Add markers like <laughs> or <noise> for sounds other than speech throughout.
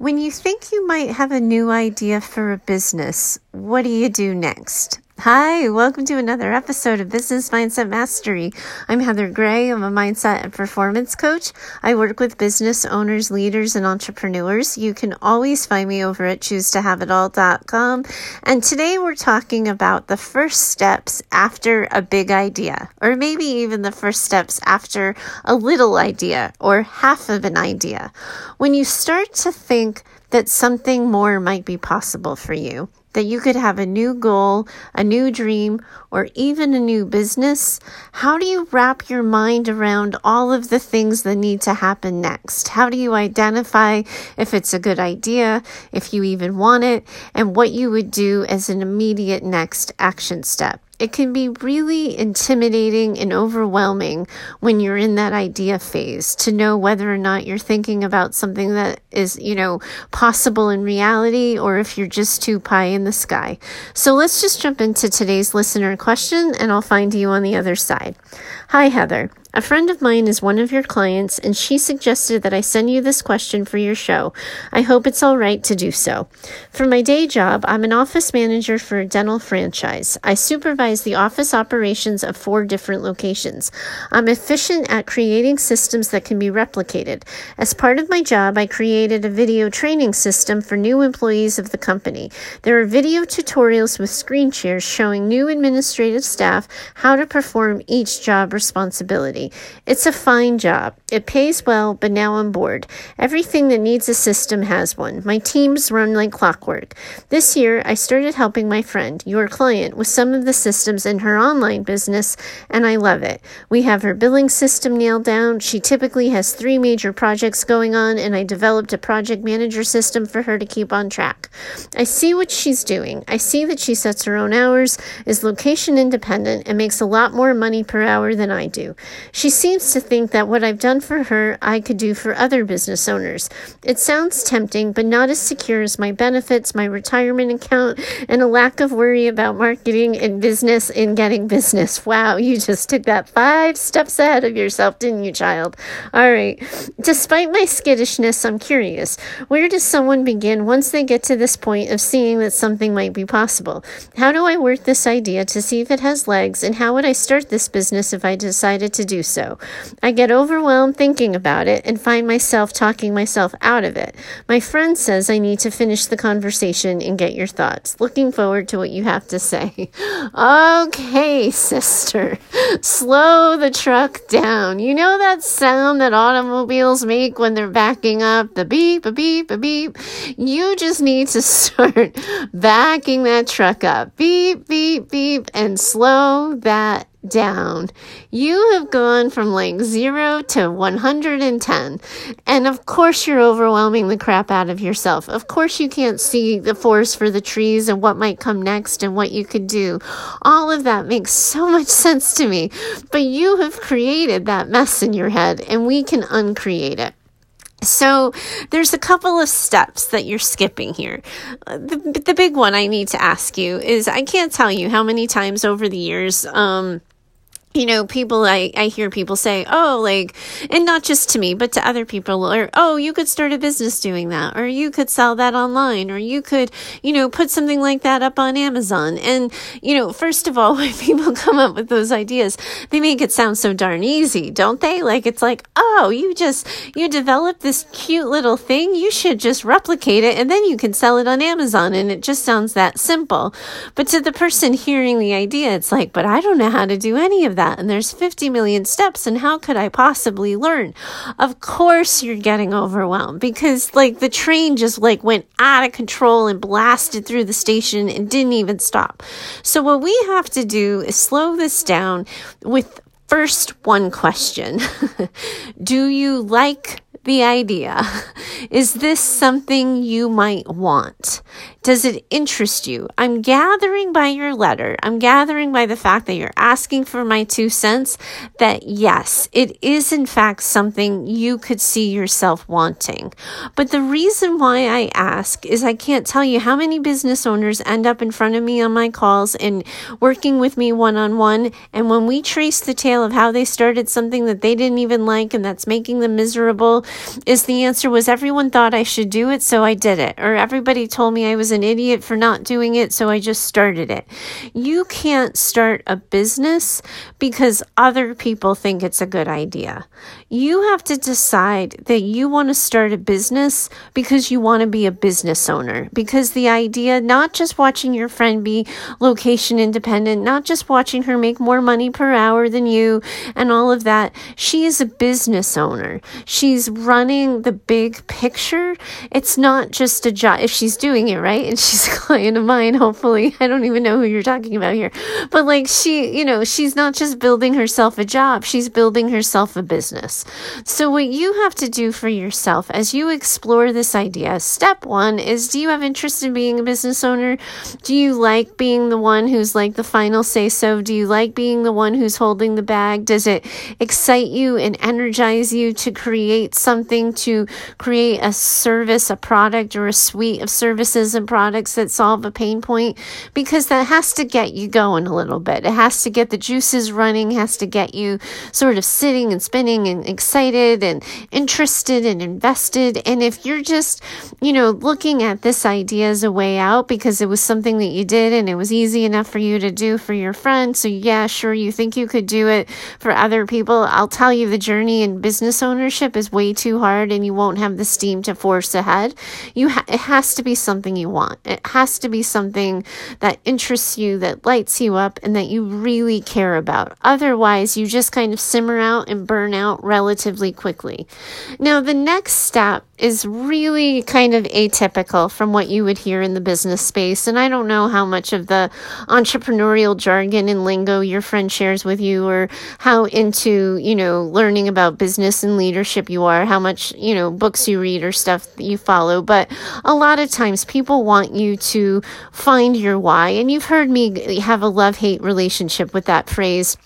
When you think you might have a new idea for a business, what do you do next? Hi, welcome to another episode of Business Mindset Mastery. I'm Heather Gray. I'm a mindset and performance coach. I work with business owners, leaders, and entrepreneurs. You can always find me over at choosetohaveitall.com. And today we're talking about the first steps after a big idea, or maybe even the first steps after a little idea or half of an idea. When you start to think that something more might be possible for you that you could have a new goal, a new dream, or even a new business, how do you wrap your mind around all of the things that need to happen next? How do you identify if it's a good idea, if you even want it, and what you would do as an immediate next action step? It can be really intimidating and overwhelming when you're in that idea phase to know whether or not you're thinking about something that is, you know, possible in reality or if you're just too pie in the sky. So let's just jump into today's listener question and I'll find you on the other side. Hi, Heather. A friend of mine is one of your clients, and she suggested that I send you this question for your show. I hope it's all right to do so. For my day job, I'm an office manager for a dental franchise. I supervise the office operations of four different locations. I'm efficient at creating systems that can be replicated. As part of my job, I created a video training system for new employees of the company. There are video tutorials with screen shares showing new administrative staff how to perform each job responsibility. It's a fine job. It pays well, but now I'm bored. Everything that needs a system has one. My teams run like clockwork. This year, I started helping my friend, your client, with some of the systems in her online business, and I love it. We have her billing system nailed down. She typically has three major projects going on, and I developed a project manager system for her to keep on track. I see what she's doing. I see that she sets her own hours, is location independent, and makes a lot more money per hour than I do. She seems to think that what I've done for her, I could do for other business owners. It sounds tempting, but not as secure as my benefits, my retirement account, and a lack of worry about marketing and business and getting business. Wow, you just took that five steps ahead of yourself, didn't you, child? All right. Despite my skittishness, I'm curious. Where does someone begin once they get to this point of seeing that something might be possible? How do I work this idea to see if it has legs, and how would I start this business if I decided to do so. I get overwhelmed thinking about it and find myself talking myself out of it. My friend says I need to finish the conversation and get your thoughts. Looking forward to what you have to say. <laughs> okay, sister, slow the truck down. You know that sound that automobiles make when they're backing up? The beep, a beep, a beep. You just need to <laughs> start backing that truck up. Beep, beep, beep, and slow that down. You have gone from like zero to 110. And of course, you're overwhelming the crap out of yourself. Of course, you can't see the forest for the trees and what might come next and what you could do. All of that makes so much sense to me. But you have created that mess in your head, and we can uncreate it. So there's a couple of steps that you're skipping here. The, the big one I need to ask you is I can't tell you how many times over the years, um, you know, people, I, I hear people say, oh, like, and not just to me, but to other people, or, oh, you could start a business doing that, or you could sell that online, or you could, you know, put something like that up on Amazon. And, you know, first of all, <laughs> when people come up with those ideas, they make it sound so darn easy, don't they? Like, it's like, oh, you just, you developed this cute little thing. You should just replicate it and then you can sell it on Amazon. And it just sounds that simple. But to the person hearing the idea, it's like, but I don't know how to do any of that that. And there's 50 million steps. And how could I possibly learn? Of course you're getting overwhelmed because like the train just like went out of control and blasted through the station and didn't even stop. So what we have to do is slow this down with first one question. <laughs> do you like the idea. <laughs> Is this something you might want? Does it interest you? I'm gathering by your letter, I'm gathering by the fact that you're asking for my two cents that yes, it is in fact something you could see yourself wanting. But the reason why I ask is I can't tell you how many business owners end up in front of me on my calls and working with me one on one. And when we trace the tale of how they started something that they didn't even like and that's making them miserable, is the answer was everyone thought I should do it, so I did it. Or everybody told me I was an idiot for not doing it, so I just started it. You can't start a business because other people think it's a good idea. You have to decide that you want to start a business because you want to be a business owner. Because the idea, not just watching your friend be location independent, not just watching her make more money per hour than you and all of that, she is a business owner. She's running the big picture. It's not just a job. If she's doing it right and she's <laughs> a client of mine, hopefully, I don't even know who you're talking about here, but like she, you know, she's not just building herself a job, she's building herself a business. So, what you have to do for yourself as you explore this idea, step one is do you have interest in being a business owner? Do you like being the one who's like the final say so? Do you like being the one who's holding the bag? Does it excite you and energize you to create something, to create a service, a product, or a suite of services and products that solve a pain point? Because that has to get you going a little bit. It has to get the juices running, has to get you sort of sitting and spinning and excited and interested and invested. And if you're just, you know, looking at this idea as a way out because it was something that you did and it was easy enough for you to do for your friend, so yeah, sure, you think you could do it for other people. I'll tell you the journey in business ownership is way too hard and you won't have the steam to force ahead. You ha- it has to be something you want. It has to be something that interests you, that lights you up and that you really care about. Otherwise, you just kind of simmer out and burn out relatively relatively quickly. Now, the next step is really kind of atypical from what you would hear in the business space. And I don't know how much of the entrepreneurial jargon and lingo your friend shares with you or how into, you know, learning about business and leadership you are, how much, you know, books you read or stuff you follow. But a lot of times people want you to find your why. And you've heard me have a love hate relationship with that phrase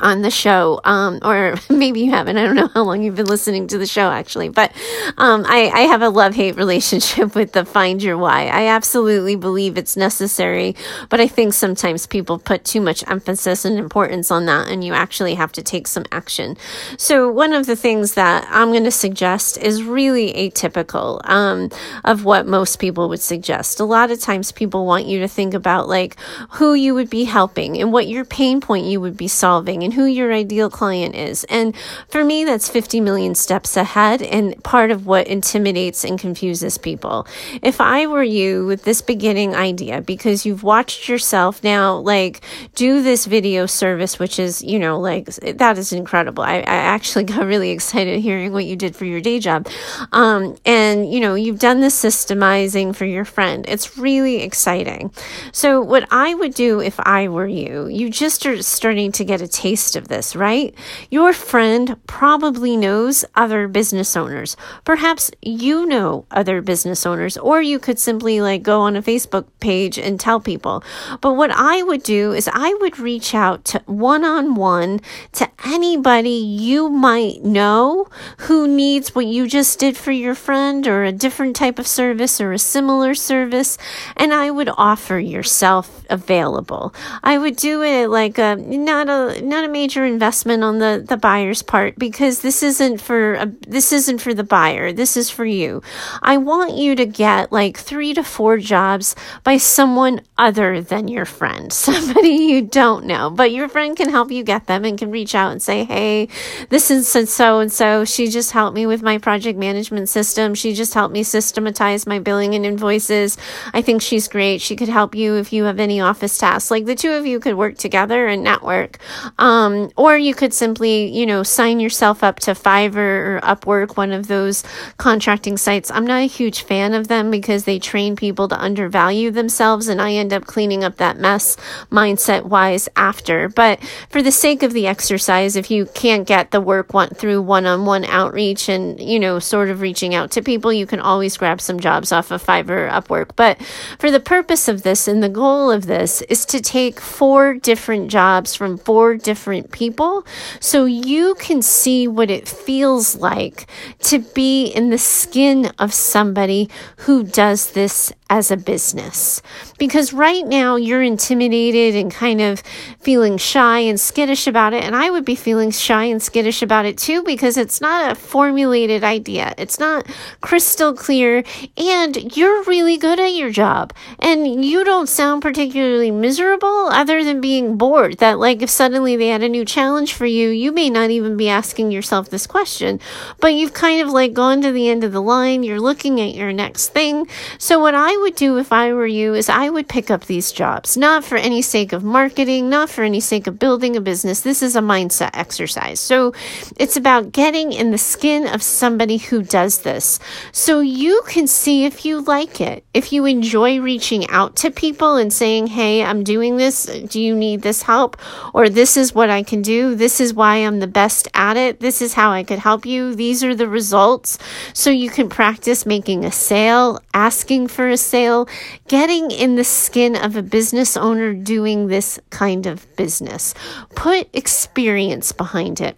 on the show, um, or <laughs> maybe you haven't. I don't know how long you've been listening to the show, actually, but um, I, I have a love hate <laughs> relationship with the find your why. I absolutely believe it's necessary, but I think sometimes people put too much emphasis and importance on that, and you actually have to take some action. So, one of the things that I'm going to suggest is really atypical um, of what most people would suggest. A lot of times, people want you to think about like who you would be helping and what your pain point you would be solving who your ideal client is. And for me, that's 50 million steps ahead and part of what intimidates and confuses people. If I were you with this beginning idea, because you've watched yourself now, like do this video service, which is, you know, like that is incredible. I, I actually <laughs> got really excited hearing what you did for your day job. Um, and, you know, you've done the systemizing for your friend. It's really exciting. So, what I would do if I were you, you just are starting to get a taste of this, right? Your friend probably knows other business owners. Perhaps you know other business owners, or you could simply like go on a Facebook page and tell people. But what I would do is I would reach out to one on one to anybody you might know who needs what you just did for your friend or a different type of service or a similar service. And I would offer yourself available. I would do it like a, not a, not a major investment on the the buyer's part because this isn't for a, this isn't for the buyer. This is for you. I want you to get like 3 to 4 jobs by someone other than your friend. <laughs> Somebody you don't know, but your friend can help you get them and can reach out and say, "Hey, this is so and so. She just helped me with my project management system. She just helped me systematize my billing and invoices. I think she's great. She could help you if you have any office tasks. Like the two of you could work together and network. Um, or you could simply, you know, sign yourself up to Fiverr or Upwork, one of those contracting sites. I'm not a huge fan of them because they train people to undervalue themselves, and I end up cleaning up that mess mindset wise after. But for the sake of the exercise, if you can't get the work one, through one on one outreach and, you know, sort of reaching out to people, you can always grab some jobs off of Fiverr Upwork. But for the purpose of this and the goal of this is to take four different jobs from four different people so you can see what it feels like to be in the skin of somebody who does this as a business. Because right now you're intimidated and kind of feeling shy and skittish about it. And I would be feeling shy and skittish about it too because it's not a formulated idea. It's not crystal clear. And you're really good at your job. And you don't sound particularly miserable other than being bored. That, like, if suddenly they had a new challenge for you, you may not even be asking yourself this question. But you've kind of like gone to the end of the line. You're looking at your next thing. So, what I would do if I were you is I would pick up these jobs, not for any sake of marketing, not for any sake of building a business. This is a mindset exercise. So it's about getting in the skin of somebody who does this so you can see if you like it, if you enjoy reaching out to people and saying, Hey, I'm doing this. Do you need this help? Or this is what I can do. This is why I'm the best at it. This is how I could help you. These are the results. So you can practice making a sale, asking for a sale, getting in the skin of a business owner doing this kind of business. Put experience behind it.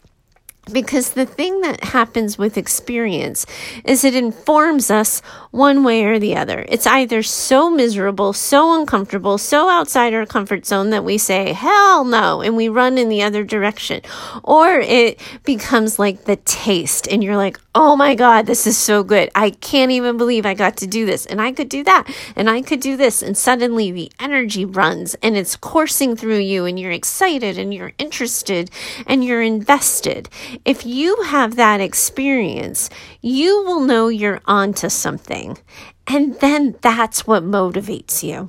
Because the thing that happens with experience is it informs us one way or the other. It's either so miserable, so uncomfortable, so outside our comfort zone that we say, hell no, and we run in the other direction. Or it becomes like the taste, and you're like, oh my God, this is so good. I can't even believe I got to do this, and I could do that, and I could do this. And suddenly the energy runs and it's coursing through you, and you're excited, and you're interested, and you're invested. If you have that experience, you will know you're onto something. And then that's what motivates you.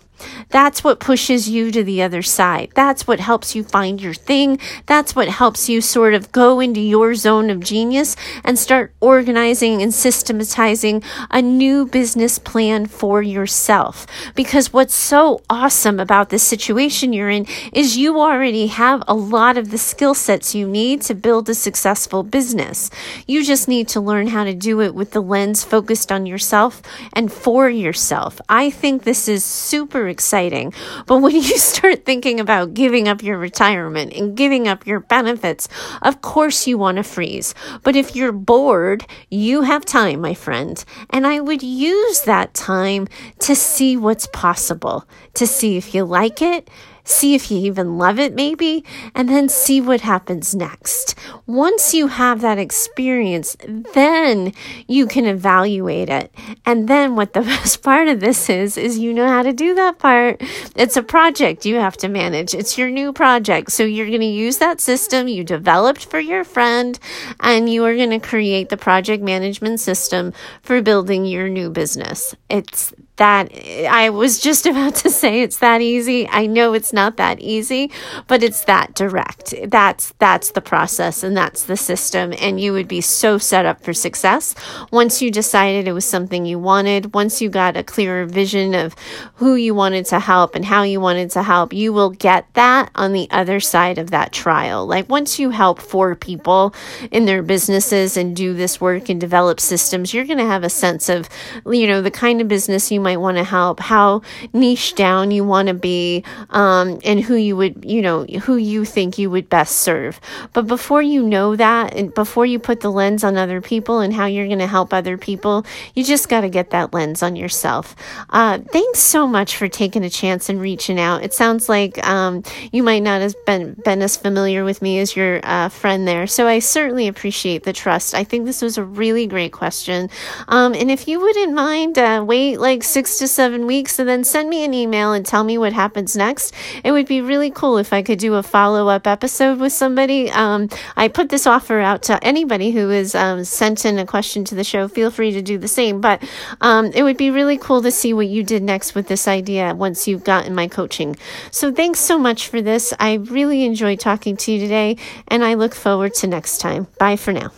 That's what pushes you to the other side. That's what helps you find your thing. That's what helps you sort of go into your zone of genius and start organizing and systematizing a new business plan for yourself. Because what's so awesome about this situation you're in is you already have a lot of the skill sets you need to build a successful business. You just need to learn how to do it with the lens focused on yourself and for yourself. I think this is super exciting. But when you <laughs> start thinking about giving up your retirement and giving up your benefits, of course you want to freeze. But if you're bored, you have time, my friend. And I would use that time to see what's possible, to see if you like it, see if you even love it, maybe, and then see what happens next. Once you have that experience, then you can evaluate it. And then what the <laughs> best part of this is, is you know how to do that part. It's a project you have to manage, it's your new project. So you're going to use that system you developed for your friend, and you are going to create the project management system for building your new business. It's that I was just <laughs> about to say it's that easy. I know it's not that easy, but it's that direct. That's that's the process and that's the system and you would be so set up for success once you decided it was something you wanted, once you got a clearer vision of who you wanted to help and how you wanted to help, you will get that on the other side of that trial. Like once you help four people in their businesses and do this work and develop systems, you're going to have a sense of you know the kind of business you might might want to help, how niche down you want to be, um, and who you would, you know, who you think you would best serve. But before you know that, and before you put the lens on other people and how you're going to help other people, you just got to get that lens on yourself. Uh, thanks so much for taking a chance and reaching out. It sounds like um, you might not have been, been as familiar with me as your uh, friend there. So I certainly appreciate the trust. I think this was a really great question. Um, and if you wouldn't mind, uh, wait like six six to seven weeks and then send me an email and tell me what happens next. It would be really cool if I could do a follow up episode with somebody. Um, I put this offer out to anybody who has um, sent in a question to the show. Feel free to do the same. But um, it would be really cool to see what you did next with this idea once you've gotten my coaching. So thanks so much for this. I really enjoyed talking to you today, and I look forward to next time. Bye for now.